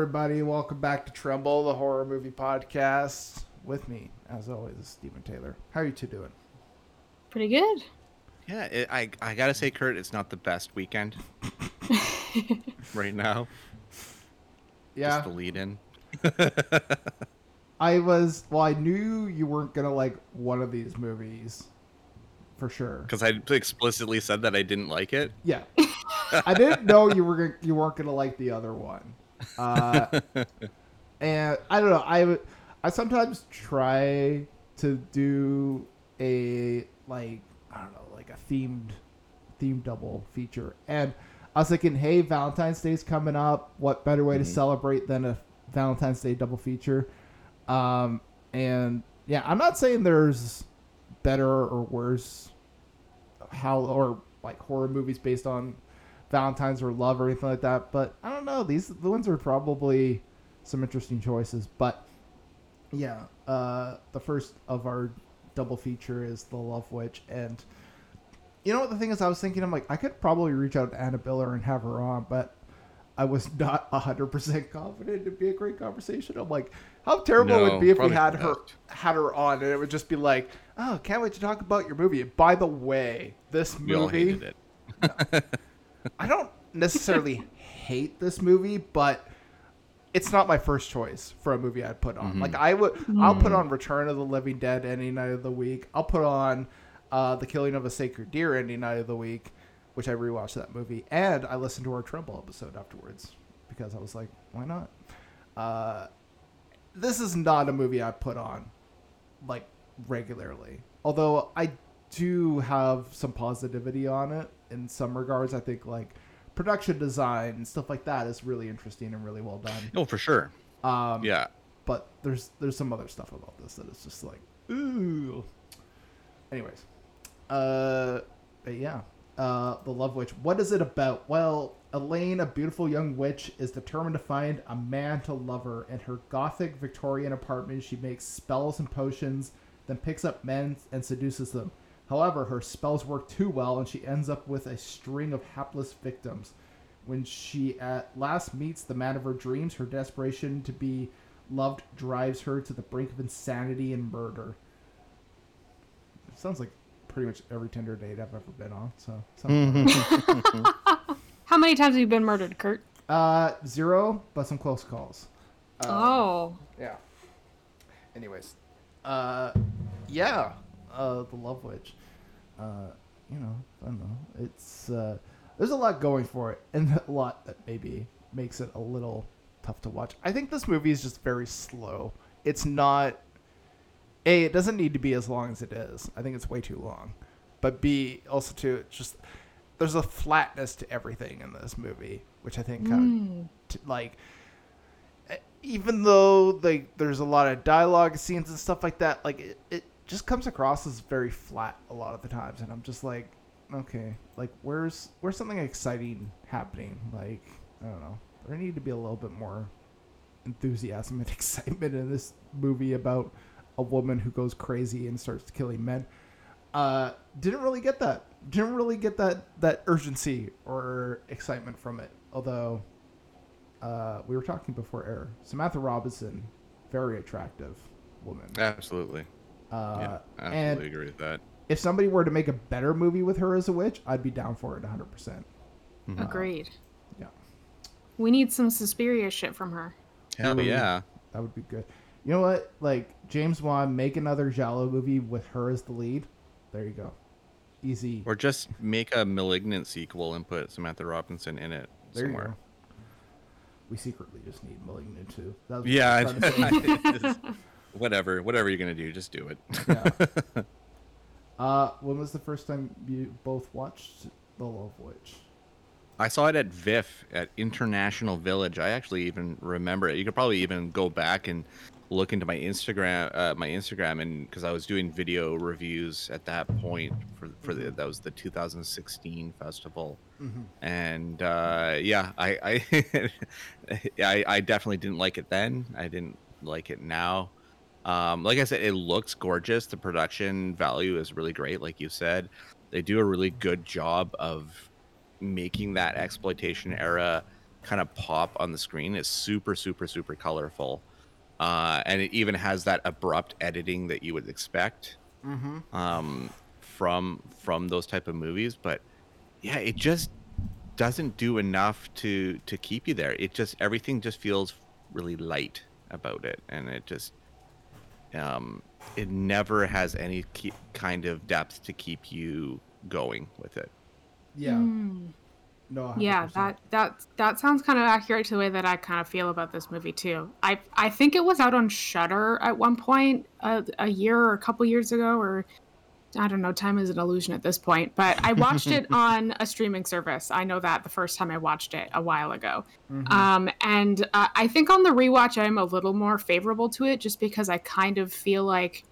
Everybody. Welcome back to Tremble, the horror movie podcast. With me, as always, is Stephen Taylor. How are you two doing? Pretty good. Yeah, it, I I gotta say, Kurt, it's not the best weekend right now. Yeah, Just the lead in. I was. Well, I knew you weren't gonna like one of these movies, for sure. Because I explicitly said that I didn't like it. Yeah, I didn't know you were gonna, you weren't gonna like the other one. Uh, and I don't know. I I sometimes try to do a like I don't know like a themed themed double feature, and I was thinking, hey, Valentine's Day's coming up. What better way to celebrate than a Valentine's Day double feature? Um, and yeah, I'm not saying there's better or worse how or like horror movies based on Valentine's or love or anything like that. But I don't know. These the ones are probably some interesting choices. But yeah, uh, the first of our double feature is the Love Witch, and you know what the thing is? I was thinking, I'm like, I could probably reach out to Anna Biller and have her on, but I was not hundred percent confident it'd be a great conversation. I'm like, how terrible it would be if we had her had her on, and it would just be like, oh, can't wait to talk about your movie. By the way, this We all movie. hated it. I don't necessarily hate this movie, but it's not my first choice for a movie I'd put on. Like I would, I'll put on Return of the Living Dead any night of the week. I'll put on uh, The Killing of a Sacred Deer any night of the week, which I rewatched that movie, and I listened to our Tremble episode afterwards because I was like, why not? Uh, this is not a movie I put on like regularly. Although I do have some positivity on it in some regards. I think like production design and stuff like that is really interesting and really well done. Oh, for sure. Um, Yeah. But there's there's some other stuff about this that is just like ooh. Anyways, uh, but yeah, uh, the Love Witch. What is it about? Well, Elaine, a beautiful young witch, is determined to find a man to love her. In her gothic Victorian apartment, she makes spells and potions, then picks up men and seduces them. However, her spells work too well, and she ends up with a string of hapless victims. When she at last meets the man of her dreams, her desperation to be loved drives her to the brink of insanity and murder. It sounds like pretty much every Tinder date I've ever been on. So, How many times have you been murdered, Kurt? uh, zero, but some close calls. oh. Yeah. Anyways, uh, yeah, uh, the Love Witch. Uh, you know, I don't know. It's uh, there's a lot going for it, and a lot that maybe makes it a little tough to watch. I think this movie is just very slow. It's not. A, it doesn't need to be as long as it is. I think it's way too long. But B, also too, it's just there's a flatness to everything in this movie, which I think kind of t- like even though like there's a lot of dialogue scenes and stuff like that, like it, it just comes across as very flat a lot of the times, and I'm just like, okay, like where's where's something exciting happening? Like I don't know, there need to be a little bit more enthusiasm and excitement in this movie about a woman who goes crazy and starts killing men. Uh, didn't really get that. Didn't really get that that urgency or excitement from it. Although uh, we were talking before air. Samantha Robinson, very attractive woman. Absolutely. Uh, yeah. and Absolutely agree with that. if somebody were to make a better movie with her as a witch, I'd be down for it 100. percent Agreed. Yeah, We need some Suspiria shit from her. Hell yeah. that would be good. You know what? Like James Wan, make another Giallo movie with her as the lead. There you go. Easy. Or just make a malignant sequel and put Samantha Robinson in it there you somewhere. go. We secretly just need Malignant too. That was what Yeah. I was trying to say. Just- whatever. Whatever you're gonna do, just do it. Yeah. uh, when was the first time you both watched The Love Witch. I saw it at VIFF at International Village. I actually even remember it. You could probably even go back and look into my Instagram, uh, my Instagram, and because I was doing video reviews at that point for for the that was the 2016 festival, Mhm. and uh, yeah, I I, I I definitely didn't like it then. I didn't like it now. Um, like I said, it looks gorgeous. The production value is really great, like you said. They do a really good job of making that exploitation era kind of pop on the screen. It's super, super, super colorful, uh, and it even has that abrupt editing that you would expect Mm-hmm. um, from from those type of movies. But yeah, it just doesn't do enough to to keep you there. It just everything just feels really light about it, and it just um, it never has any ke- kind of depth to keep you going with it. Yeah. Mm. No. 100%. Yeah, that that that sounds kind of accurate to the way that I kind of feel about this movie too. I I think it was out on Shudder at one point a, a year or a couple years ago, or I don't know. Time is an illusion at this point. But I watched it on a streaming service. I know that the first time I watched it a while ago. Mhm. Um, and uh, I think on the rewatch, I'm a little more favorable to it just because I kind of feel like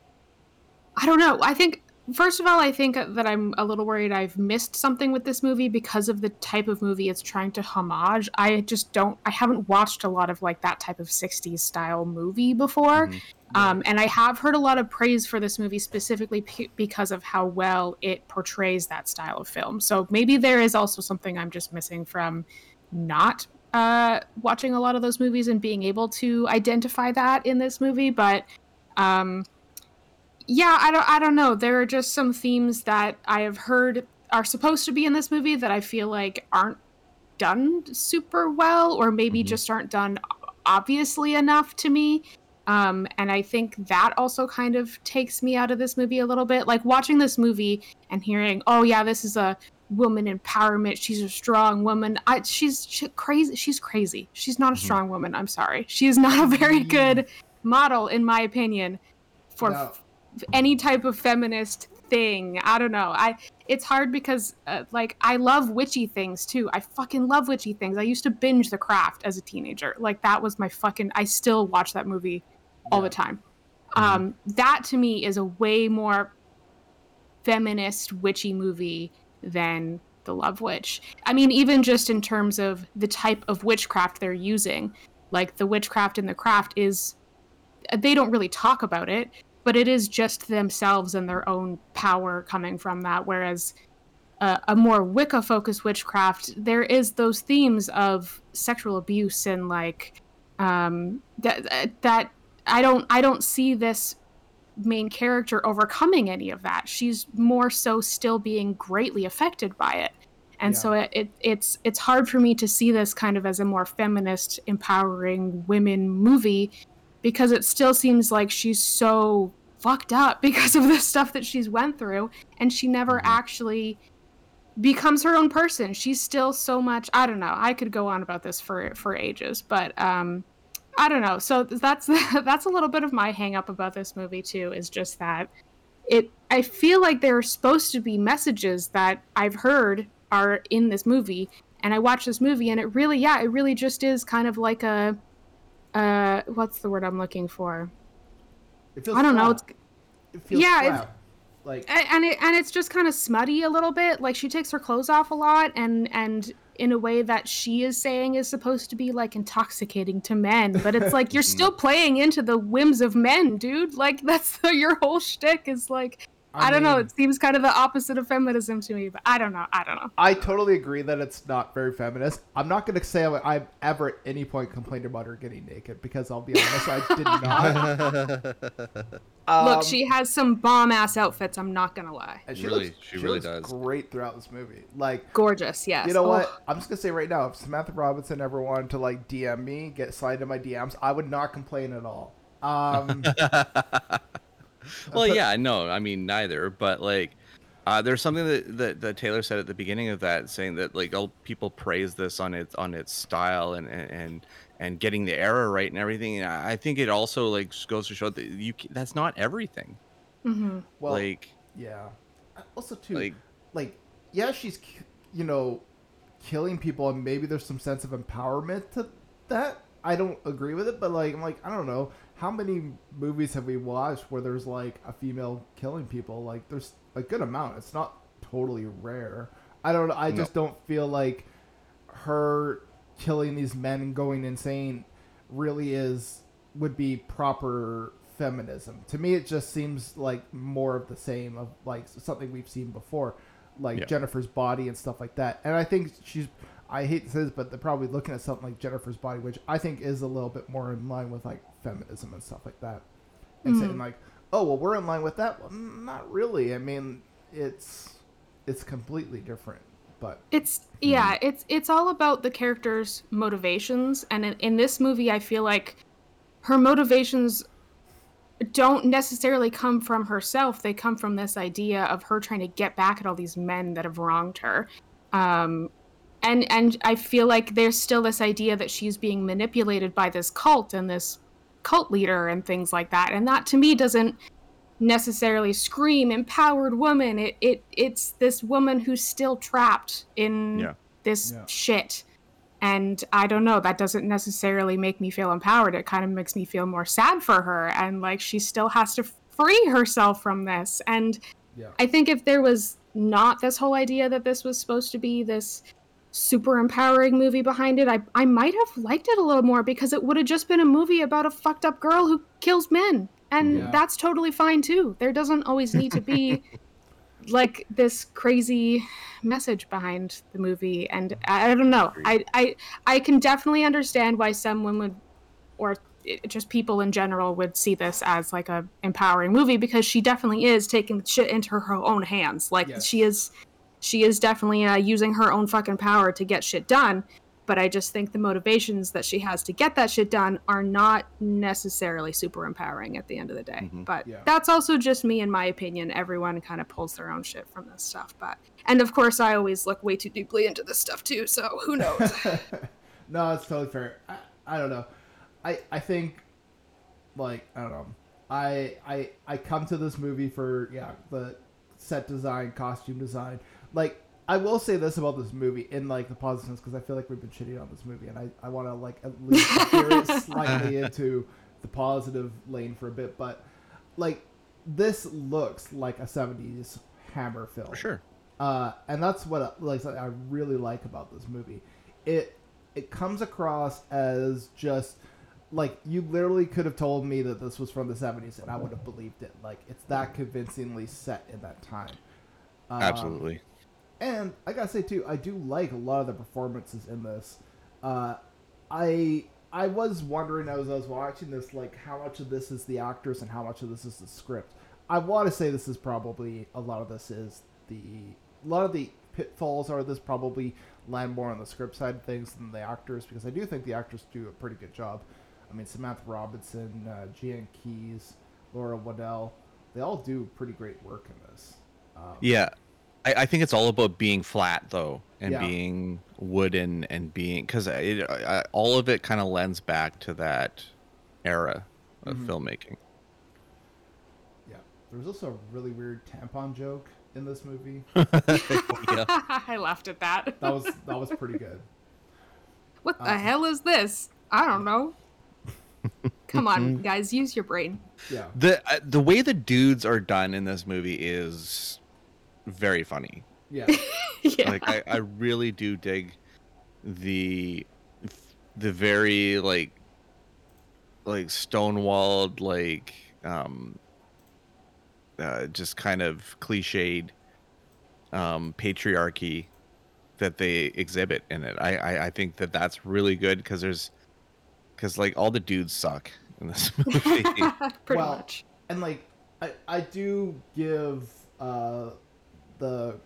I don't know. I think first of all, I think that I'm a little worried I've missed something with this movie because of the type of movie it's trying to homage. I just don't. I haven't watched a lot of like that type of '60s style movie before. Mhm. Um, and I have heard a lot of praise for this movie specifically p- because of how well it portrays that style of film. So maybe there is also something I'm just missing from not uh, watching a lot of those movies and being able to identify that in this movie. But um, yeah, I don't, I don't know. There are just some themes that I have heard are supposed to be in this movie that I feel like aren't done super well, or maybe Mhm. just aren't done obviously enough to me. Um, and I think that also kind of takes me out of this movie a little bit. Like watching this movie and hearing, oh yeah, this is a woman empowerment. She's a strong woman. I, she's she, crazy. She's crazy. She's not a Mhm. strong woman. I'm sorry. She is not a very good model, in my opinion, for No. f- any type of feminist thing. I don't know. I it's hard because uh, like I love witchy things too. I fucking love witchy things. I used to binge The Craft as a teenager. Like that was my fucking. I still watch that movie all the time. Um, that to me is a way more feminist witchy movie than The Love Witch. I mean, even just in terms of the type of witchcraft they're using, like the witchcraft in The Craft is they don't really talk about it, but it is just themselves and their own power coming from that. Whereas uh, a more Wicca focused witchcraft, there is those themes of sexual abuse and like um, that that I don't I don't see this main character overcoming any of that. She's more so still being greatly affected by it. And Yeah. so it, it it's it's hard for me to see this kind of as a more feminist empowering women movie because it still seems like she's so fucked up because of the stuff that she's went through and she never Mhm. actually becomes her own person. She's still so much I don't know. I could go on about this for for ages, but um I don't know. So that's that's a little bit of my hang up about this movie too is just that it I feel like there are supposed to be messages that I've heard are in this movie and I watch this movie and it really yeah, it really just is kind of like a uh what's the word I'm looking for? It feels I don't know. It's It feels Yeah, it's- flat. like a- and it and it's just kind of smutty a little bit like she takes her clothes off a lot and and in a way that she is saying is supposed to be like intoxicating to men but it's like you're mm. still playing into the whims of men dude. Like that's the, your whole shtick is like I, don't know it seems kind of the opposite of feminism to me but i don't know i don't know I totally agree that it's not very feminist. I'm not going to say I- I've ever at any point complained about her getting naked because I'll be honest, I did not. Um, look she has some bomb ass outfits i'm not gonna lie and Really- looks- she really looks does. great throughout this movie. Like, gorgeous yes you know Oh, what? I'm just gonna say right now, if Samantha Robinson ever wanted to like DM me, get slide into my DMs, I would not complain at all. Um, well, But- yeah, no, I mean neither, but like, uh, there's something that, that that Taylor said at the beginning of that, saying that like, all people praise this on its on its style and and and, and getting the era right and everything. And I I think it also like goes to show that you that's not everything. mhm. well, like, yeah. Also, too, like, like yeah she's you know, killing people and maybe there's some sense of empowerment to that. I don't agree with it, but like I'm like I don't know how many movies have we watched where there's like a female killing people? Like there's a good amount. It's not totally rare. I don't. I just don't feel like her killing these men and going insane really is would be proper feminism. To me, it just seems like more of the same of like something we've seen before, like Yeah. Jennifer's body and stuff like that. And I think she's. I hate to say this, but they're probably looking at something like Jennifer's body, which I think is a little bit more in line with like feminism and stuff like that. And saying like, oh well, we're in line with that. Well, not really. I mean, it's it's completely different. But It's yeah, it's it's all about the character's motivations, and in, in this movie, I feel like her motivations don't necessarily come from herself. They come from this idea of her trying to get back at all these men that have wronged her. Um, and and I feel like there's still this idea that she's being manipulated by this cult and this cult leader and things like that. And that to me doesn't necessarily scream empowered woman. It it it's this woman who's still trapped in Yeah. this Yeah. shit. And I don't know, that doesn't necessarily make me feel empowered. It kind of makes me feel more sad for her and like she still has to free herself from this. And yeah, I think if there was not this whole idea that this was supposed to be this super empowering movie behind it, I, I might have liked it a little more because it would have just been a movie about a fucked up girl who kills men. And Yeah. that's totally fine too. There doesn't always need to be like this crazy message behind the movie. And I, I don't know. I, I I can definitely understand why someone would or it- just people in general would see this as like a empowering movie because she definitely is taking shit into her own hands. Like Yes. she is, she is definitely uh, using her own fucking power to get shit done. But I just think the motivations that she has to get that shit done are not necessarily super empowering at the end of the day. Mhm. But Yeah. that's also just me, in my opinion. Everyone kind of pulls their own shit from this stuff. But and of course, I always look way too deeply into this stuff too. So who knows? no, it's totally fair. I, I don't know. I I think like I don't know. I I I come to this movie for yeah the set design, costume design. Like I will say this about this movie in like the positives because I feel like we've been shitting on this movie, and I I want to like at least steer it slightly into the positive lane for a bit. But like this looks like a '70s Hammer film For sure. uh, and that's what like I really like about this movie. It it comes across as just like you literally could have told me that this was from the '70s, and I would have believed it. Like it's that convincingly set in that time. Um, Absolutely. and I gotta say too, I do like a lot of the performances in this. Uh, I I was wondering as I was watching this, like how much of this is the actors and how much of this is the script. I want to say this is probably a lot of this is the a lot of the pitfalls are this probably land more on the script side of things than the actors because I do think the actors do a pretty good job. I mean Samantha Robinson, uh, Gian Keys, Laura Waddell, they all do pretty great work in this. Um, Yeah, I, I think it's all about being flat though, and Yeah. being wooden and being because it, I, all of it kind of lends back to that era of Mhm. filmmaking. Yeah. There was also a really weird tampon joke in this movie. I laughed at that. That was that was pretty good. What the Uh, hell is this? I don't know. Come on, guys, use your brain. Yeah. the uh, The way the dudes are done in this movie is very funny. Yeah. yeah. Like I, I really do dig the the very like like stonewalled like um uh, just kind of cliched um patriarchy that they exhibit in it. I I, I think that that's really good because there's because like all the dudes suck in this movie. Pretty Well, much. and like I I do give uh the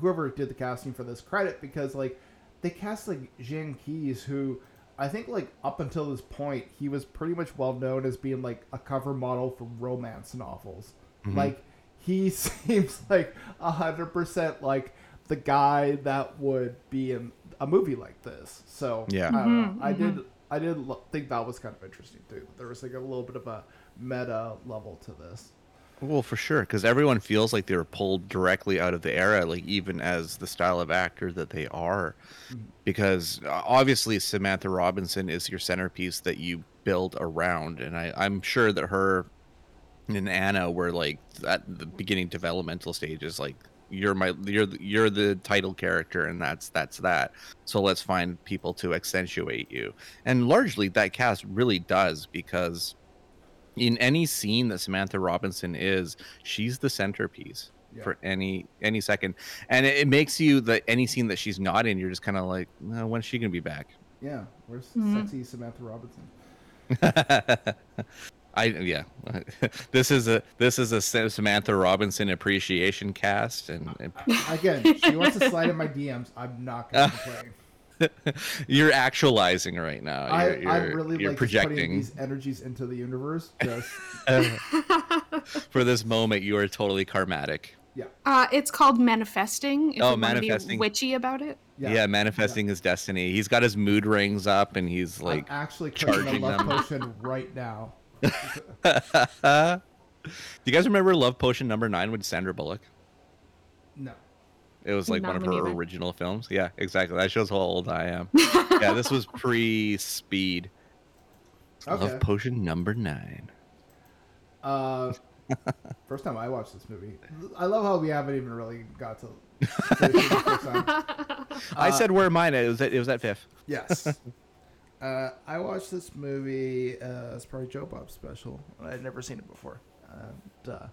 whoever did the casting for this credit because like they cast like Gian Keys who I think like up until this point he was pretty much well known as being like a cover model for romance novels. Like he seems like a hundred percent like the guy that would be in a movie like this. So Yeah. I, don't know. Mhm, I did I did lo- think that was kind of interesting too. There was like a little bit of a meta level to this. Well, for sure, because everyone feels like they were pulled directly out of the era, like even as the style of actor that they are. Because uh, obviously, Samantha Robinson is your centerpiece that you build around, and I, I'm sure that her and Anna were like at the beginning developmental stages. Like you're my you're the- you're the title character, and that's that's that. So let's find people to accentuate you, and largely that cast really does because in any scene that Samantha Robinson is, she's the centerpiece Yeah. for any any second, and it, it makes you that any scene that she's not in, you're just kind of like, no, when's she gonna be back? Yeah, where's Mhm. sexy Samantha Robinson? I yeah, this is a this is a Samantha Robinson appreciation cast, and, and Again, she wants to slide in my DMs. I'm not gonna complain. you're actualizing right now. I, You're, I'm you're- really you're like just putting projecting these energies into the universe. Just for this moment. You are totally karmatic. yeah, Uh, it's called manifesting. If Oh, you be manifesting. witchy about it. yeah. Yeah, manifesting his destiny. He's got his mood rings up, and he's like, I'm actually cooking a charging love them. potion right now. Do you guys remember Love Potion number nine with Sandra Bullock? No. It was like No, one of her neither. original films. Yeah, exactly. That shows how old I am. yeah, this was pre Speed. Okay. Love Potion number nine. Uh, first time I watched this movie. I love how we haven't even really got to. finish it the first time. I Uh, said where mine. It was at, it was at VIFF. Yes. Uh, I watched this movie uh, as part of Joe Bob special. I'd never seen it before. And uh,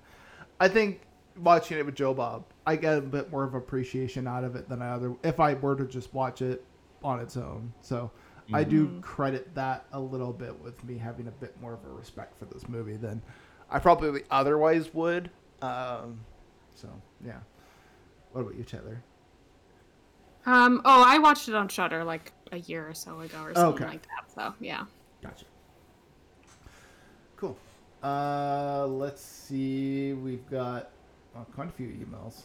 I think watching it with Joe Bob, I get a bit more of appreciation out of it than I other if I were to just watch it on its own. So I do credit that a little bit with me having a bit more of a respect for this movie than I probably otherwise would. Um, so yeah. What about you, Taylor? Um, oh, I watched it on Shudder like a year or so ago or something Okay. like that. So yeah. Gotcha. Cool. Uh, let's see. We've got uh, quite a few emails.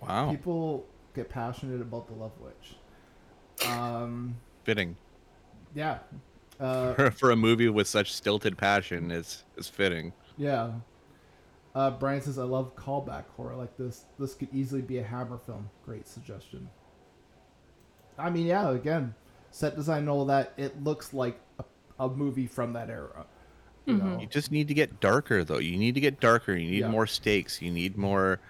Wow, People get passionate about the Love Witch. Um, fitting yeah. Uh, for, for a movie with such stilted passion. It's it's fitting. yeah. Uh, Brian says, "I love callback horror like this. This could easily be a Hammer film. Great suggestion." I mean, yeah. Again, set design and all that. It looks like a, a movie from that era. You know? You just need to get darker, though. You need to get darker. You need Yeah. more stakes. You need more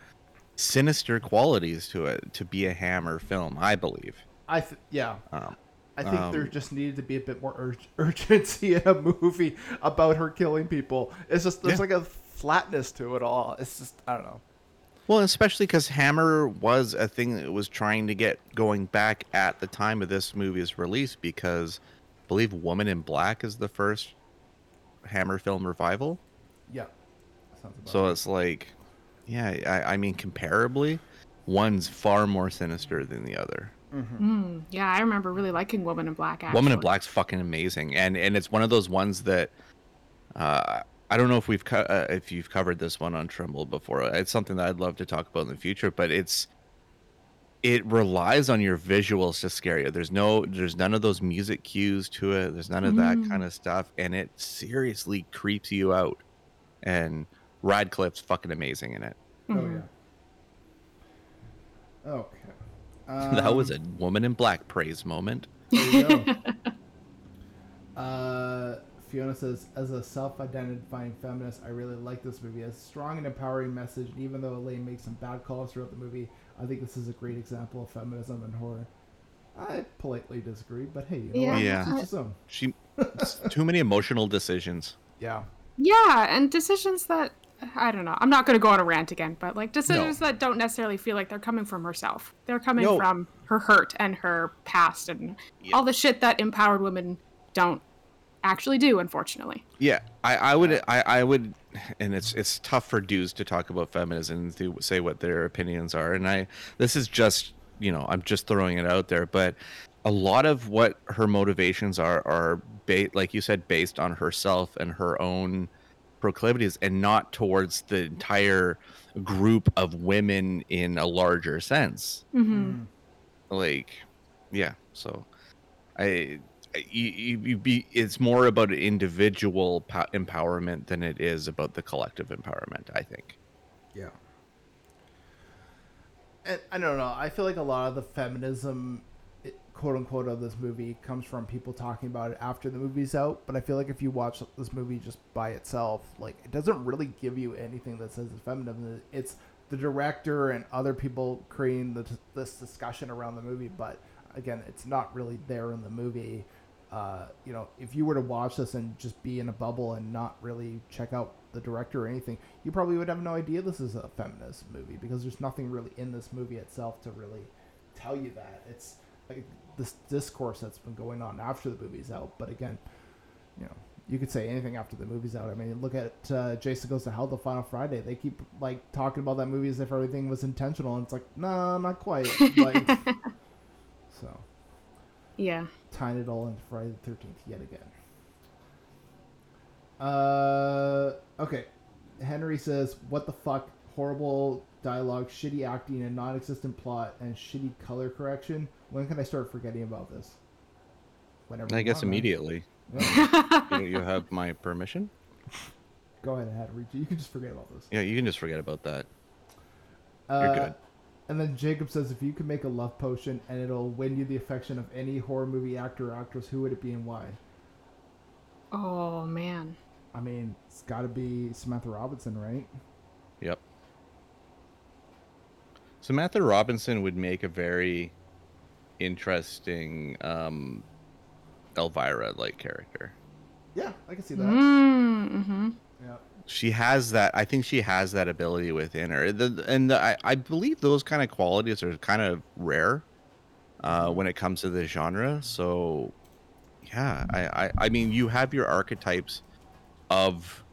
sinister qualities to it to be a Hammer film. I believe. I th- yeah. Um, I think there Um, just needed to be a bit more ur- urgency in a movie about her killing people. It's just there's Yeah. like a flatness to it all. It's just I don't know. Well, especially because Hammer was a thing that was trying to get going back at the time of this movie's release because I believe Woman in Black is the first Hammer film revival. Yeah, So right. it's like, yeah, I, I mean, comparably, one's far more sinister than the other. Mm, yeah, I remember really liking Woman in Black. Actually. Woman in Black's fucking amazing, and and it's one of those ones that uh, I don't know if we've co- uh, if you've covered this one on Tremble before. It's something that I'd love to talk about in the future, but it's it relies on your visuals to scare you. There's no there's none of those music cues to it. There's none of that Mm. kind of stuff, and it seriously creeps you out. And Radcliffe's fucking amazing in it. Oh yeah. Okay. that was Um, a Woman in Black praise moment. There you go. uh, Fiona says, as a self-identifying feminist, I really like this movie. It has a strong and empowering message, and even though Elaine makes some bad calls throughout the movie, I think this is a great example of feminism and horror. I politely disagree, but hey, you know what? Yeah. Each his own. She too many emotional decisions. Yeah. Yeah, and decisions that I don't know. I'm not going to go on a rant again, but like decisions that don't necessarily feel like they're coming from herself. They're coming No. from her hurt and her past and Yeah. all the shit that empowered women don't actually do, unfortunately. Yeah, I, I would, I, I would, and it's it's tough for dudes to talk about feminism to say what their opinions are. And I, this is just, you know, I'm just throwing it out there, but a lot of what her motivations are are, ba- like you said, based on herself and her own proclivities, and not towards the entire group of women in a larger sense Mm-hmm. like yeah so i you, you, be it's more about individual po- empowerment than it is about the collective empowerment i think Yeah. And I don't know. I feel like a lot of the feminism, quote unquote, of this movie comes from people talking about it after the movie's out. But I feel like if you watch this movie just by itself, like it doesn't really give you anything that says it's feminism. It's the director and other people creating the, this discussion around the movie. But again, it's not really there in the movie. Uh, you know, if you were to watch this and just be in a bubble and not really check out the director or anything, you probably would have no idea this is a feminist movie because there's nothing really in this movie itself to really tell you that. It's like this discourse that's been going on after the movie's out. But again, you know, you could say anything after the movie's out. I mean, look at uh, Jason Goes to Hell, the Final Friday. They keep like talking about that movie as if everything was intentional, and it's like, no, not quite. like, Yeah. tying it all into Friday the Thirteenth yet again. Uh, okay. Henry says, "What the fuck? Horrible dialogue, shitty acting, and non-existent plot, and shitty color correction. When can I start forgetting about this? Whenever. I guess immediately. Yeah. you, you have my permission. Go ahead, Henry. You can just forget about this. Yeah, you can just forget about that. You're uh, good. And then Jacob says, if you could make a love potion and it'll win you the affection of any horror movie actor or actress, who would it be and why? Oh man. I mean, it's got to be Samantha Robinson, right? Yep. Samantha Robinson would make a very interesting um, Elvira-like character. Yeah, I can see that. Mm-hmm. Yeah. She has that. I think she has that ability within her, the, and the, I, I believe those kind of qualities are kind of rare uh, when it comes to the genre. So, yeah, I, I, I mean, you have your archetypes of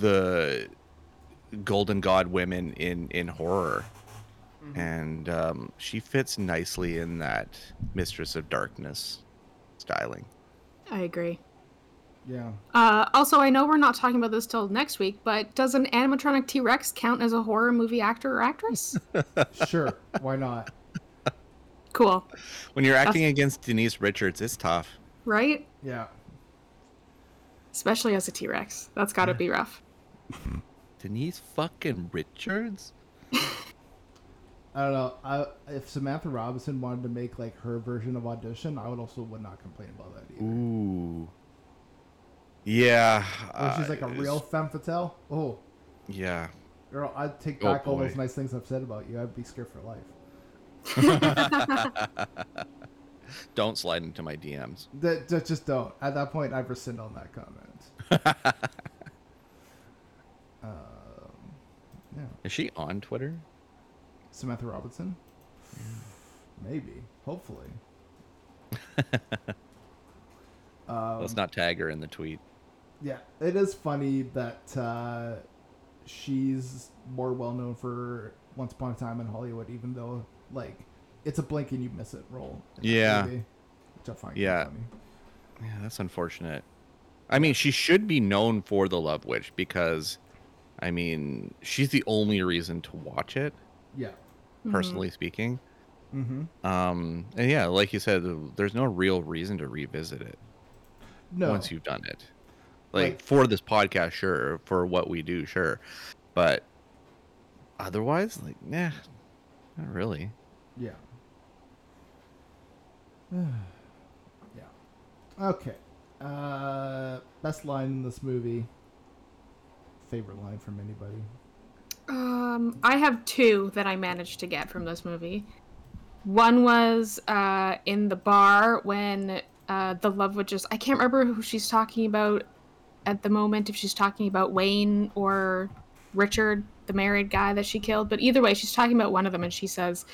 the golden god women in in horror and um, she fits nicely in that mistress of darkness styling I agree. Yeah. Uh, also, I know we're not talking about this till next week, but does an animatronic T Rex count as a horror movie actor or actress? Sure. Why not? cool, when you're acting against denise richards it's tough right? Yeah. Especially as a T Rex. That's got to be rough. denise fucking richards I don't know. I, if Samantha Robinson wanted to make like her version of audition, I would also would not complain about that either. ooh yeah Or she's uh, like a real femme fatale. Oh, yeah girl, I'd take Oh, back all those nice things I've said about you. I'd be scared for life. don't slide into my dms That, that just don't. At that point, I've rescind on that comment. um, yeah, is she on twitter Samantha Robinson. Maybe, hopefully. um, let's not tag her in the tweet Yeah, it is funny that uh, she's more well known for Once Upon a Time in Hollywood, even though like it's a blink and you miss it role. Yeah. movie, which I find Yeah. yeah. funny. Yeah, that's unfortunate. I mean, she should be known for the Love Witch because, I mean, she's the only reason to watch it, Yeah. personally speaking. Mm-hmm. Um, and yeah, like you said, there's no real reason to revisit it No. once you've done it. Like Like- for this podcast, sure. For what we do, sure. But otherwise, like, nah, not really. Yeah. yeah. Okay. Uh, best line in this movie. Favorite line from anybody? Um, I have two that I managed to get from this movie. One was uh, in the bar when uh, the love witches. I can't remember who she's talking about at the moment. If she's talking about Wayne or Richard, the married guy that she killed, but either way, she's talking about one of them, and she says,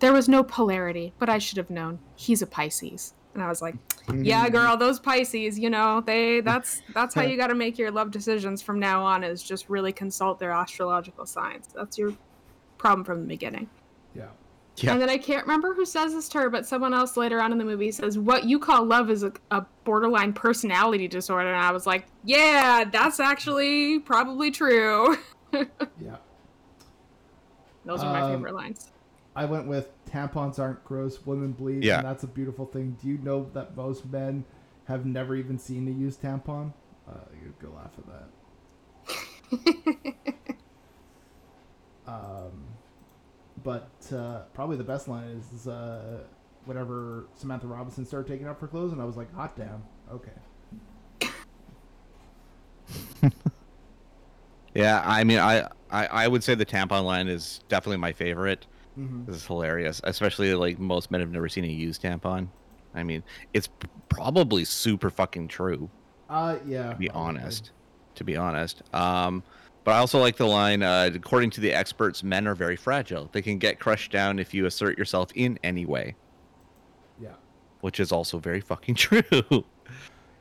"There was no polarity, but I should have known. He's a Pisces." And I was like, hmm. "Yeah, girl, those Pisces. You know, they that's that's how you got to make your love decisions from now on. Is just really consult their astrological signs. That's your problem from the beginning." Yeah. Yeah. And then I can't remember who says this to her, but someone else later on in the movie says, What you call love is a, a borderline personality disorder. And I was like, Yeah, that's actually probably true. Yeah. Those are my Um, favorite lines. I went with tampons aren't gross, women bleed, Yeah. and that's a beautiful thing. Do you know that most men have never even seen a used tampon? Uh, you go laugh at that. Um, but uh, probably the best line is, uh, whenever Samantha Robinson started taking off her clothes, and I was like, hot damn, okay. Yeah, I mean, I, I I would say the tampon line is definitely my favorite. hmm This is hilarious, especially like most men have never seen a used tampon. I mean, it's probably super fucking true. Uh, yeah. to be honest. To be honest. Um, but I also like the line, uh, according to the experts, men are very fragile. They can get crushed down if you assert yourself in any way, Yeah. which is also very fucking true.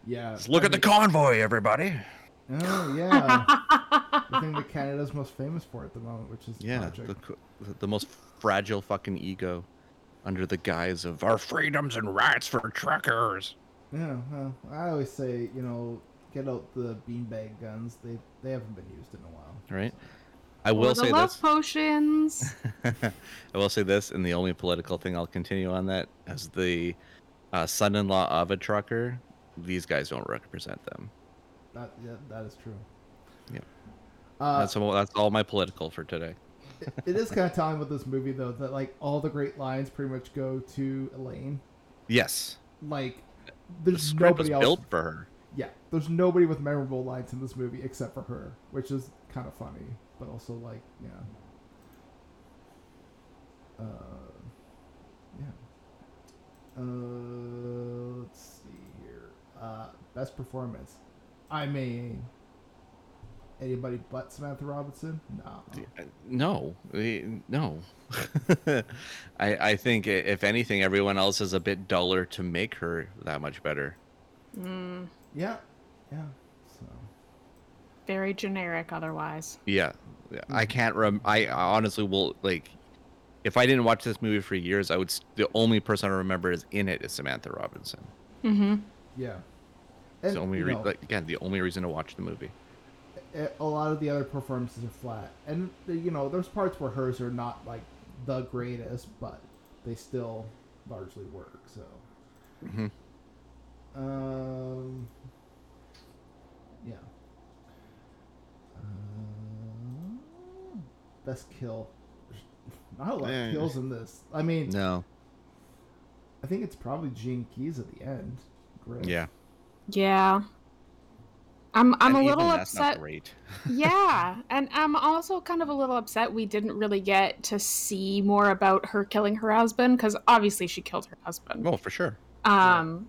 Yeah. Just look I at the convoy, everybody. Oh yeah. the thing that Canada's most famous for at the moment, which is Yeah, the, the most fragile fucking ego under the guise of our freedoms and rights for truckers. Yeah, well, I always say, you know, get out the beanbag guns. They they haven't been used in a while. Right? I Or will the say love this. potions. I will say this, and the only political thing I'll continue on that as the uh, son-in-law of a trucker. These guys don't represent them. That yeah, that is true. Yep. Uh, That's all, that's all my political for today. it- it is kind of telling with this movie though that like all the great lines pretty much go to Elaine. Yes, Like the there's script was nobody else. built for her. Yeah, there's nobody with memorable lines in this movie except for her, which is kind of funny, but also like yeah. Uh, yeah. Uh, let's see here. Uh, best performance. I mean, anybody but Samantha Robinson? No. No, eh, no. I I think if anything, everyone else is a bit duller to make her that much better. Mm, Yeah, yeah. So very generic otherwise. Yeah, yeah. I can't rem. I honestly will like. If I didn't watch this movie for years, I would. s- The only person I remember is in it is Samantha Robinson. Mm-hmm. yeah. It's And, the only you re- know, like again the only reason to watch the movie. a- a lot of the other performances are flat, and you know, there's parts where hers are not like the greatest, but they still largely work. So, hmm um, yeah. Uh, best kill. There's Not a lot Yeah. of kills in this. I mean, No. I think it's probably Gian Keys at the end. Griff. Yeah. Yeah. I'm I'm And a little upset. Great. yeah, and I'm also kind of a little upset we didn't really get to see more about her killing her husband because obviously she killed her husband. Oh, for sure. Um,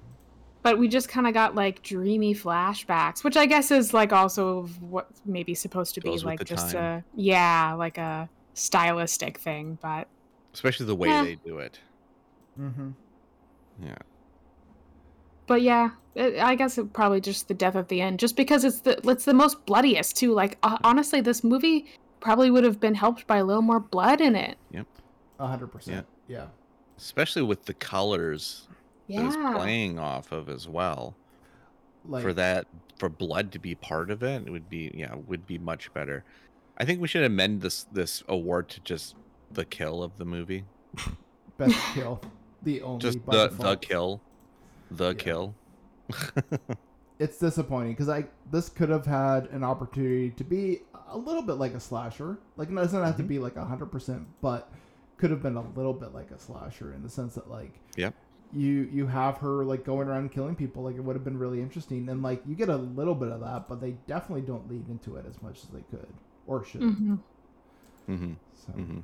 but we just kind of got like dreamy flashbacks, which I guess is like also what maybe supposed to be Goes with like just time. a yeah, like a stylistic thing. But Especially the way Yeah. they do it. Mm-hmm. Yeah. but yeah, it, I guess it probably just the death at the end, just because it's the it's the most bloodiest too. Like uh, honestly, this movie probably would have been helped by a little more blood in it. Yep. A hundred percent. Yeah. Especially with the colors that it's playing off of as well. Like for that for blood to be part of it, it would be yeah, would be much better. I think we should amend this this award to just the kill of the movie. best kill. The only Just by the the kill. The Yeah. kill. it's disappointing because I this could have had an opportunity to be a little bit like a slasher. Like it doesn't have to Mhm. be like hundred percent, but could have been a little bit like a slasher in the sense that like Yep. You you have her like going around killing people. Like it would have been really interesting, and like you get a little bit of that, but they definitely don't lead into it as much as they could or should. hmm Mm-hmm. So. Mm-hmm.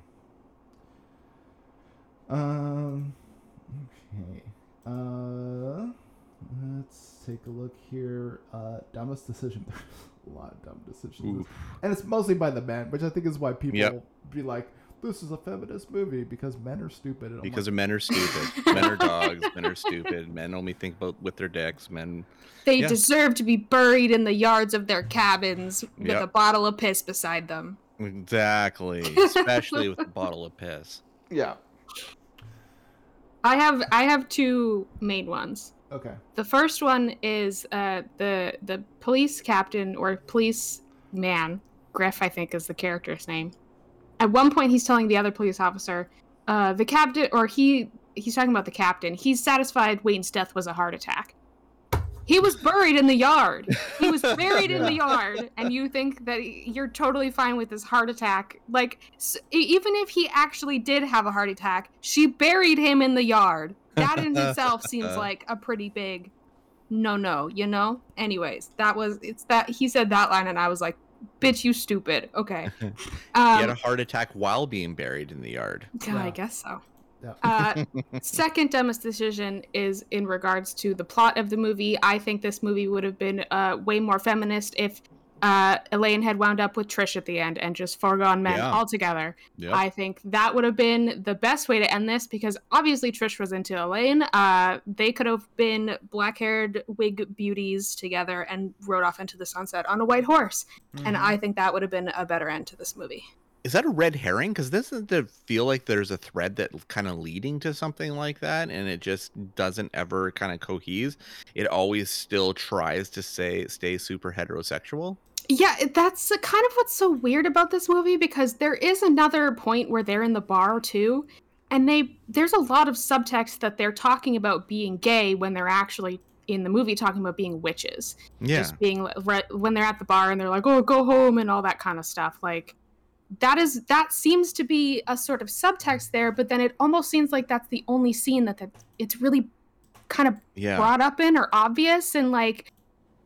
Um. Okay. Uh. Let's take a look here. Uh, dumbest decision. There's a lot of dumb decisions, and it's mostly by the men, which I think is why people Yep. be like, "This is a feminist movie" because men are stupid. And Because like, men are stupid. men are dogs. Men are stupid. Men only think about with their dicks. Men. They Yeah. deserve to be buried in the yards of their cabins with Yep. a bottle of piss beside them. Exactly. Especially with a bottle of piss. yeah. I have I have two main ones. Okay. The first one is uh, the the police captain or police man, Griff, I think is the character's name. At one point, he's telling the other police officer, uh, the captain, or he he's talking about the captain. He's satisfied Wayne's death was a heart attack. He was buried in the yard. He was buried in the yard, and you think that you're totally fine with this heart attack. Like, even if he actually did have a heart attack, she buried him in the yard. That in itself seems like a pretty big no no, you know? Anyways, that was it's that he said that line and I was like, bitch, you stupid. Okay. he had a Um, heart attack while being buried in the yard. yeah, I guess so. Yeah. Uh, second dumbest decision is in regards to the plot of the movie. I think this movie would have been uh, way more feminist if uh, Elaine had wound up with Trish at the end and just foregone men Yeah. altogether. Yep. I think that would have been the best way to end this because obviously Trish was into Elaine. Uh, they could have been black haired wig beauties together and rode off into the sunset on a white horse. And Mhm. I think that would have been a better end to this movie. Is that a red herring? Because doesn't it feel like there's a thread that kind of leading to something like that, and it just doesn't ever kind of cohese? It always still tries to say stay super heterosexual. Yeah, that's kind of what's so weird about this movie because there is another point where they're in the bar too, and they there's a lot of subtext that they're talking about being gay when they're actually in the movie talking about being witches. Yeah, Just being re- when they're at the bar and they're like, "Oh, go home" and all that kind of stuff. Like that is that seems to be a sort of subtext there, but then it almost seems like that's the only scene that, that it's really kind of yeah, brought up in or obvious. And like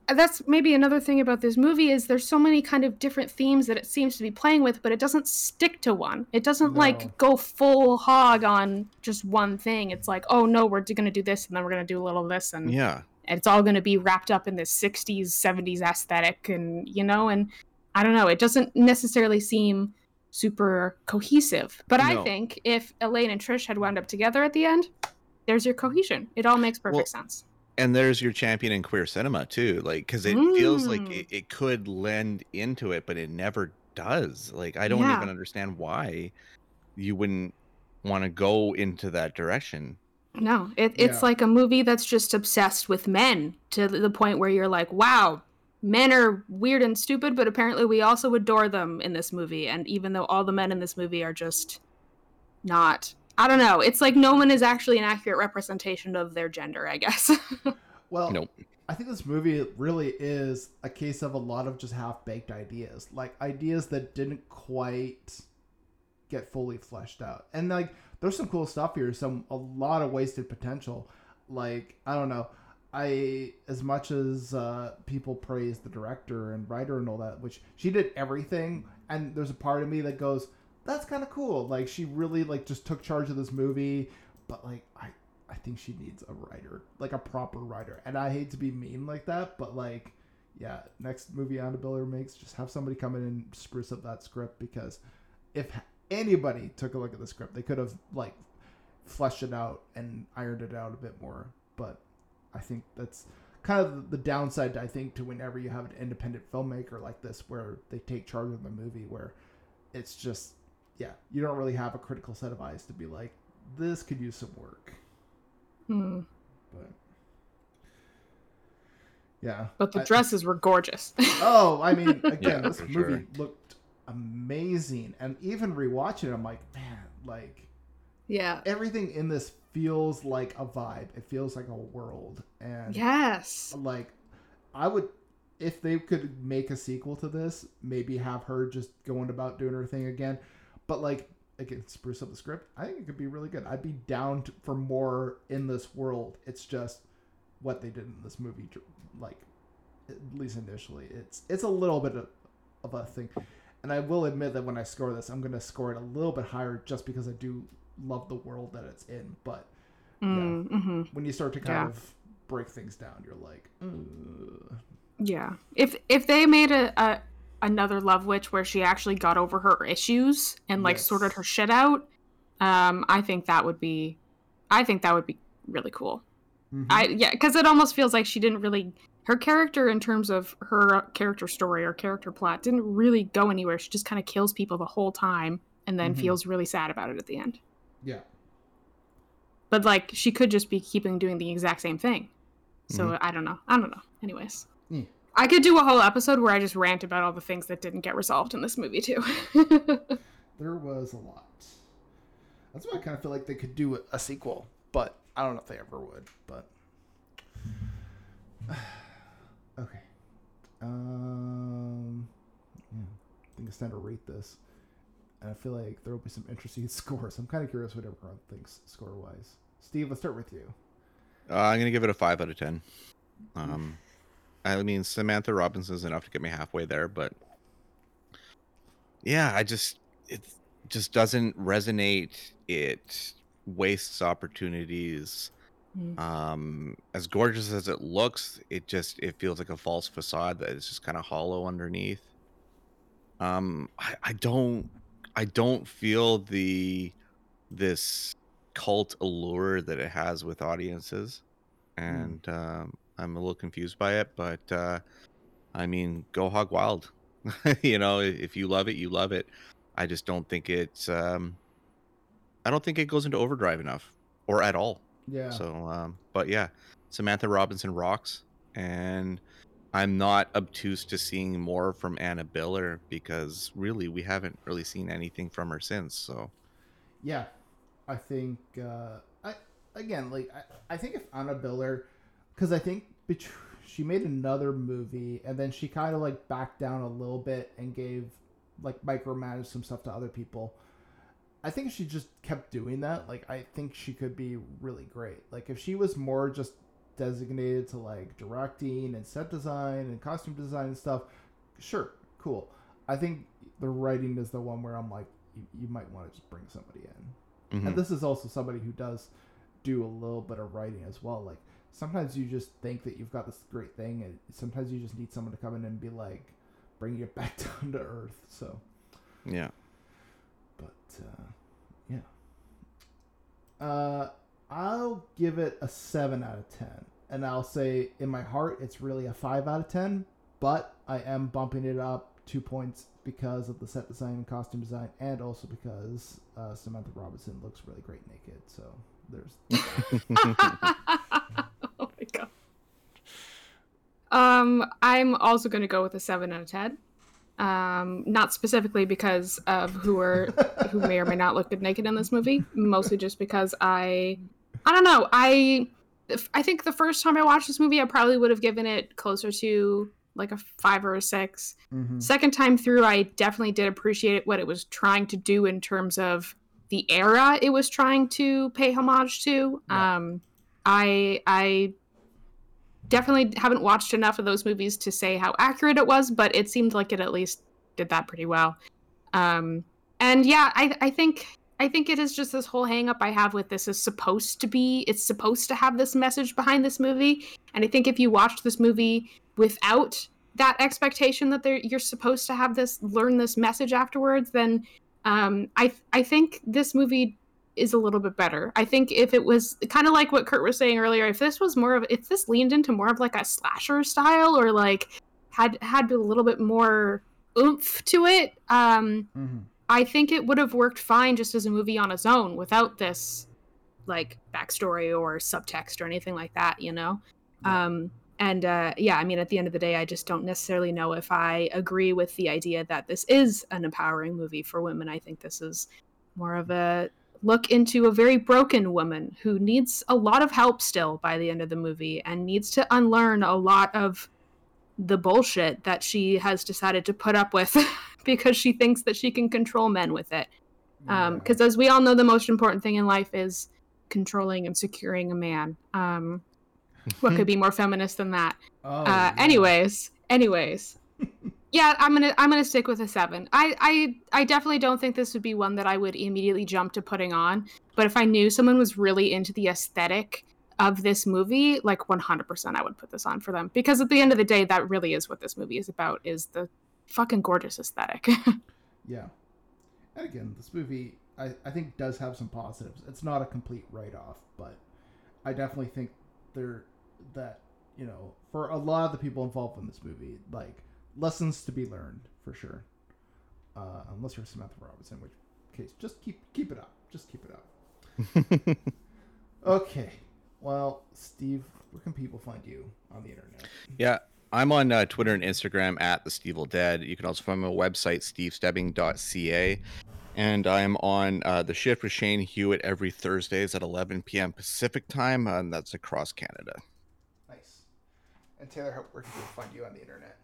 that's maybe another thing about this movie is there's so many kind of different themes that it seems to be playing with but it doesn't stick to one. It doesn't No. like go full hog on just one thing. It's like oh no we're going to do this and then we're going to do a little of this. And yeah. it's all going to be wrapped up in this 60s 70s aesthetic and you know and i don't know it doesn't necessarily seem super cohesive but i think if elaine and trish had wound up together at the end there's your cohesion it all makes perfect Well, sense And there's your champion in queer cinema too, like because it feels like Mm. it, it could lend into it, but it never does. Like I don't Yeah. even understand why you wouldn't want to go into that direction. No, it, it's Yeah. like a movie that's just obsessed with men to the point where you're like, wow, men are weird and stupid, but apparently we also adore them in this movie. And even though all the men in this movie are just not, I don't know, it's like no one is actually an accurate representation of their gender, I guess. Well, Nope. I think this movie really is a case of a lot of just half baked ideas, like ideas that didn't quite get fully fleshed out. And like, there's some cool stuff here, some a lot of wasted potential. Like, I don't know, I as much as uh, people praise the director and writer and all that, which she did everything, and there's a part of me that goes, that's kind of cool. Like, she really like just took charge of this movie, but like, I I think she needs a writer, like a proper writer. And I hate to be mean like that, but like, yeah, next movie Anna Biller makes, just have somebody come in and spruce up that script because if anybody took a look at the script, they could have like fleshed it out and ironed it out a bit more. But I think that's kind of the downside, I think, to whenever you have an independent filmmaker like this where they take charge of the movie, where it's just, yeah, you don't really have a critical set of eyes to be like, this could use some work. Hmm. But yeah, But the I- dresses were gorgeous. Oh, I mean, again, Yeah, this movie sure. looked amazing, and even rewatching it, I'm like, man, like yeah. everything in this feels like a vibe. It feels like a world, and Yes. like I would, if they could make a sequel to this, maybe have her just going about doing her thing again, but like again, spruce up the script. I think it could be really good. I'd be down to, for more in this world. It's just what they did in this movie, like at least initially, it's it's a little bit of, of a thing. And I will admit that when I score this, I'm going to score it a little bit higher just because I do love the world that it's in. But Mm, hmm when you start to kind Yeah. of break things down, you're like, Ugh. Yeah. If if they made a, a another Love Witch where she actually got over her issues and like Yes. sorted her shit out, um, I think that would be, I think that would be really cool. Mhm. I yeah, because it almost feels like she didn't really her character in terms of her character story or character plot didn't really go anywhere. She just kind of kills people the whole time and then Mhm. feels really sad about it at the end. Yeah. But like she could just be keeping doing the exact same thing. So Mm-hmm. I don't know. I don't know. Anyways. I could do a whole episode where I just rant about all the things that didn't get resolved in this movie too. There was a lot. That's why I kind of feel like they could do a sequel, but I don't know if they ever would. But okay, Um, yeah, I think it's time to rate this. And I feel like there will be some interesting scores. I'm kind of curious what everyone thinks score wise. Steve, let's start with you. Uh, I'm gonna give it a five out of ten. Um, I mean Samantha Robinson is enough to get me halfway there, but yeah, I just it just doesn't resonate. It wastes opportunities. Mm. Um, as gorgeous as it looks, it just it feels like a false facade that is just kind of hollow underneath. Um, I, I don't I don't feel the this cult allure that it has with audiences, and um, I'm a little confused by it. But uh, I mean, go hog wild. you know, if you love it, you love it. I just don't think it's. Um, I don't think it goes into overdrive enough, or at all. Yeah. So, um, but yeah, Samantha Robinson rocks, and I'm not obtuse to seeing more from Anna Biller because really we haven't really seen anything from her since. So, Yeah, I think uh, I again like I, I think if Anna Biller, because I think she made another movie and then she kind of like backed down a little bit and gave like micromanaged some stuff to other people. I think she just kept doing that. Like I think she could be really great. Like if she was more just designated to like directing and set design and costume design and stuff, sure, cool. I think the writing is the one where I'm like, you, you might want to just bring somebody in. mhm. And this is also somebody who does do a little bit of writing as well. Like sometimes you just think that you've got this great thing, and sometimes you just need someone to come in and be like, bringing it back down to earth. So, yeah, but uh, yeah, uh, I'll give it a seven out of ten, and I'll say in my heart it's really a five out of ten. But I am bumping it up two points because of the set design and costume design, and also because uh, Samantha Robinson looks really great naked. So there's oh my god. Um, I'm also going to go with a seven out of ten. Um, not specifically because of who are who may or may not look good naked in this movie, mostly just because I, I don't know. I, I think the first time I watched this movie, I probably would have given it closer to like a five or a six. Mhm. Second time through, I definitely did appreciate what it was trying to do in terms of the era it was trying to pay homage to. Yeah. Um, I I definitely haven't watched enough of those movies to say how accurate it was, but it seemed like it at least did that pretty well. Um, and yeah, I I think I think it is just this whole hang up I have with this is supposed to be it's supposed to have this message behind this movie. And I think if you watch this movie without that expectation that you're supposed to have this learn this message afterwards, then um, I I think this movie is a little bit better. I think if it was kind of like what Kurt was saying earlier, if this was more of if this leaned into more of like a slasher style or like had had a little bit more oomph to it, um, Mhm. I think it would have worked fine just as a movie on its own without this like backstory or subtext or anything like that, you know? Yeah. Um and uh yeah, I mean at the end of the day I just don't necessarily know if I agree with the idea that this is an empowering movie for women. I think this is more of a look into a very broken woman who needs a lot of help still by the end of the movie and needs to unlearn a lot of the bullshit that she has decided to put up with because she thinks that she can control men with it. Because as we all know, the most important thing in life is controlling and securing a man. Um, what could be more feminist than that? Oh, uh, anyways, anyways, yeah, I'm gonna I'm gonna stick with a seven. I, I I definitely don't think this would be one that I would immediately jump to putting on. But if I knew someone was really into the aesthetic of this movie, like 100%, I would put this on for them because at the end of the day, that really is what this movie is about: is the fucking gorgeous aesthetic. Yeah. And again, this movie, I, I think, does have some positives. It's not a complete write off, but I definitely think there that, you know, for a lot of the people involved in this movie, like, lessons to be learned for sure. Uh, unless you're Samantha Robinson, which case, just keep keep it up. Just keep it up. Okay. Well, Steve, where can people find you on the internet? yeah. I'm on uh, Twitter and Instagram at the Stevel Dead. You can also find my website stevestebbing.ca, and I'm on uh, the shift with Shane Hewitt every Thursdays at 11 p.m. Pacific time, and that's across Canada. Nice. And Taylor, where can people find you on the internet?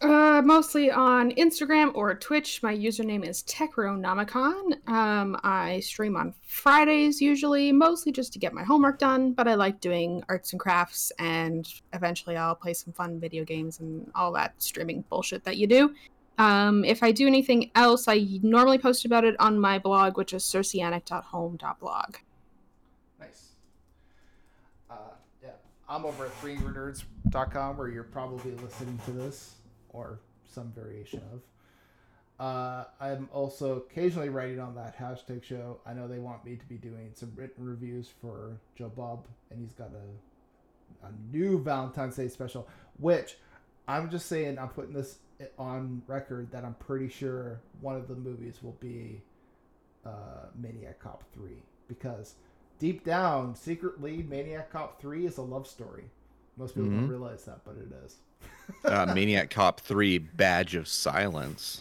Uh, mostly on Instagram or Twitch. My username is Techronomicon. Um, I stream on Fridays usually, mostly just to get my homework done, but I like doing arts and crafts, and eventually I'll play some fun video games and all that streaming bullshit that you do. Um, if I do anything else, I normally post about it on my blog, which is circeanic.home.blog. Nice. Uh, yeah, I'm over at freenerds.com where you're probably listening to this or some variation of. Uh, I'm also occasionally writing on that hashtag show. I know they want me to be doing some written reviews for Joe Bob, and he's got a a new Valentine's Day special, which I'm just saying I'm putting this on record that I'm pretty sure one of the movies will be uh, Maniac Cop 3 because deep down, secretly, Maniac Cop 3 is a love story. Most people don't Mhm. realize that, but it is. Uh, Maniac Cop 3 Badge of Silence.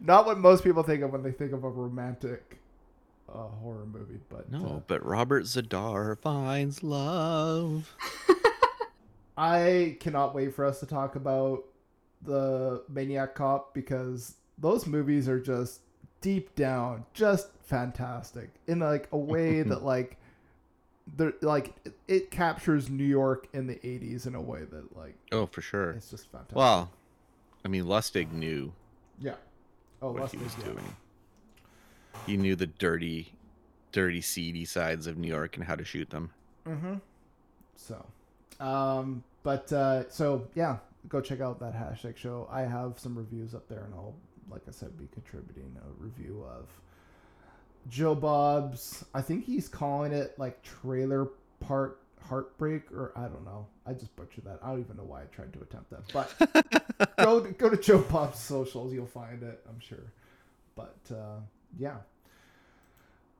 Not what most people think of when they think of a romantic uh, horror movie, but No, uh, but Robert Z'Dar finds love. I cannot wait for us to talk about the Maniac Cop because those movies are just deep down just fantastic in like a way that like they're like it, it captures New York in the 80s in a way that like Oh, for sure. it's just fantastic. Well, I mean, Lustig knew yeah. Oh, what he Lustig, was yeah. doing. He knew the dirty, dirty, seedy sides of New York and how to shoot them. Mm-hmm. So, um, but uh, so yeah, go check out that hashtag show. I have some reviews up there, and I'll, like I said, be contributing a review of Joe Bob's. I think he's calling it like trailer part heartbreak, or I don't know. I just butchered that. I don't even know why I tried to attempt that, but go to, go to Joe Bob's socials, you'll find it. I'm sure. But uh, yeah.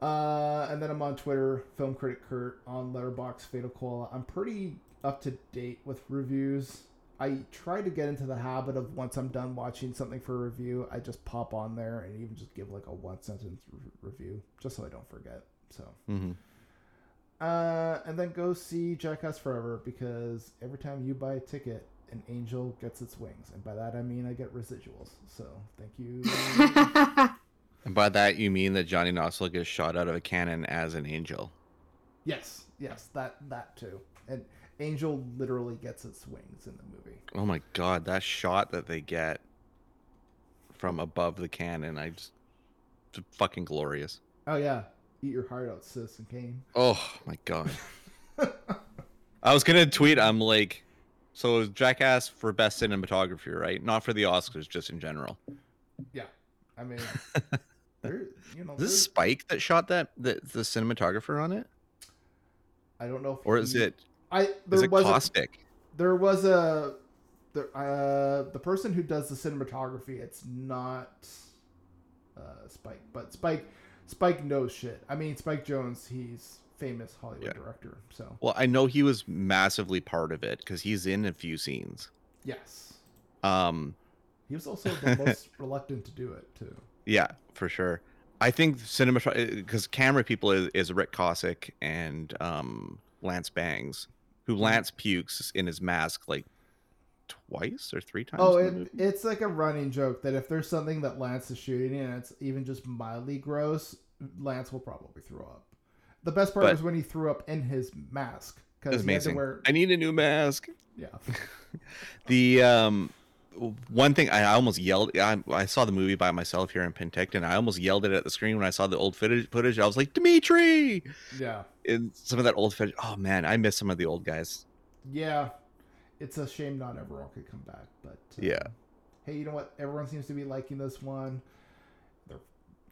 Uh, and then I'm on Twitter, Film Critic Kurt, on Letterboxd Fatal Koala. I'm pretty up to date with reviews. I try to get into the habit of once I'm done watching something for a review, I just pop on there and even just give like a one sentence re- review, just so I don't forget. So, hmm uh, and then go see Jackass Forever because every time you buy a ticket, an angel gets its wings, and by that I mean I get residuals. So, thank you. And by that, you mean that Johnny Knoxville gets shot out of a cannon as an angel. Yes, yes, that that too. And Angel literally gets its wings in the movie. Oh my god, that shot that they get from above the cannon, I just fucking glorious. Oh yeah, eat your heart out, Citizen Kane. Oh my god. I was gonna tweet. I'm like, so Jackass for best cinematography, right? Not for the Oscars, just in general. Yeah, I mean, there, you know, Is this Spike that shot that the, the cinematographer on it, I don't know if or is he- it I there it was a, there was a there uh the person who does the cinematography. It's not uh Spike, but Spike Spike knows shit. I mean, Spike Jonze, he's famous Hollywood Yeah. director. So Well, I know he was massively part of it because he's in a few scenes. yes, Um, he was also the most reluctant to do it too. Yeah, for sure. I think cinema because camera people is, is Rick Kosick and um, Lance Bangs, who. Lance pukes in his mask like twice or three times. Oh, it, it's like a running joke that if there's something that Lance is shooting and it's even just mildly gross, Lance will probably throw up. The best part But- was when he threw up in his mask because was he had to amazing. wear. I need a new mask. Yeah, The um, one thing I almost yelled. I, I saw the movie by myself here in Penticton. And I almost yelled it at the screen when I saw the old footage. Footage. I was like, Dimitri. yeah, And some of that old footage. Oh man, I miss some of the old guys. yeah. It's a shame not everyone could come back, but uh, Yeah. Hey, you know what? Everyone seems to be liking this one. They're,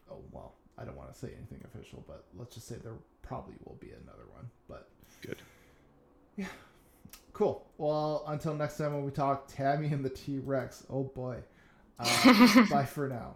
oh well, I don't want to say anything official, but let's just say there probably will be another one. But Good. Cool. Well, until next time when we talk Tammy and the T Rex. Oh boy. Uh, bye for now.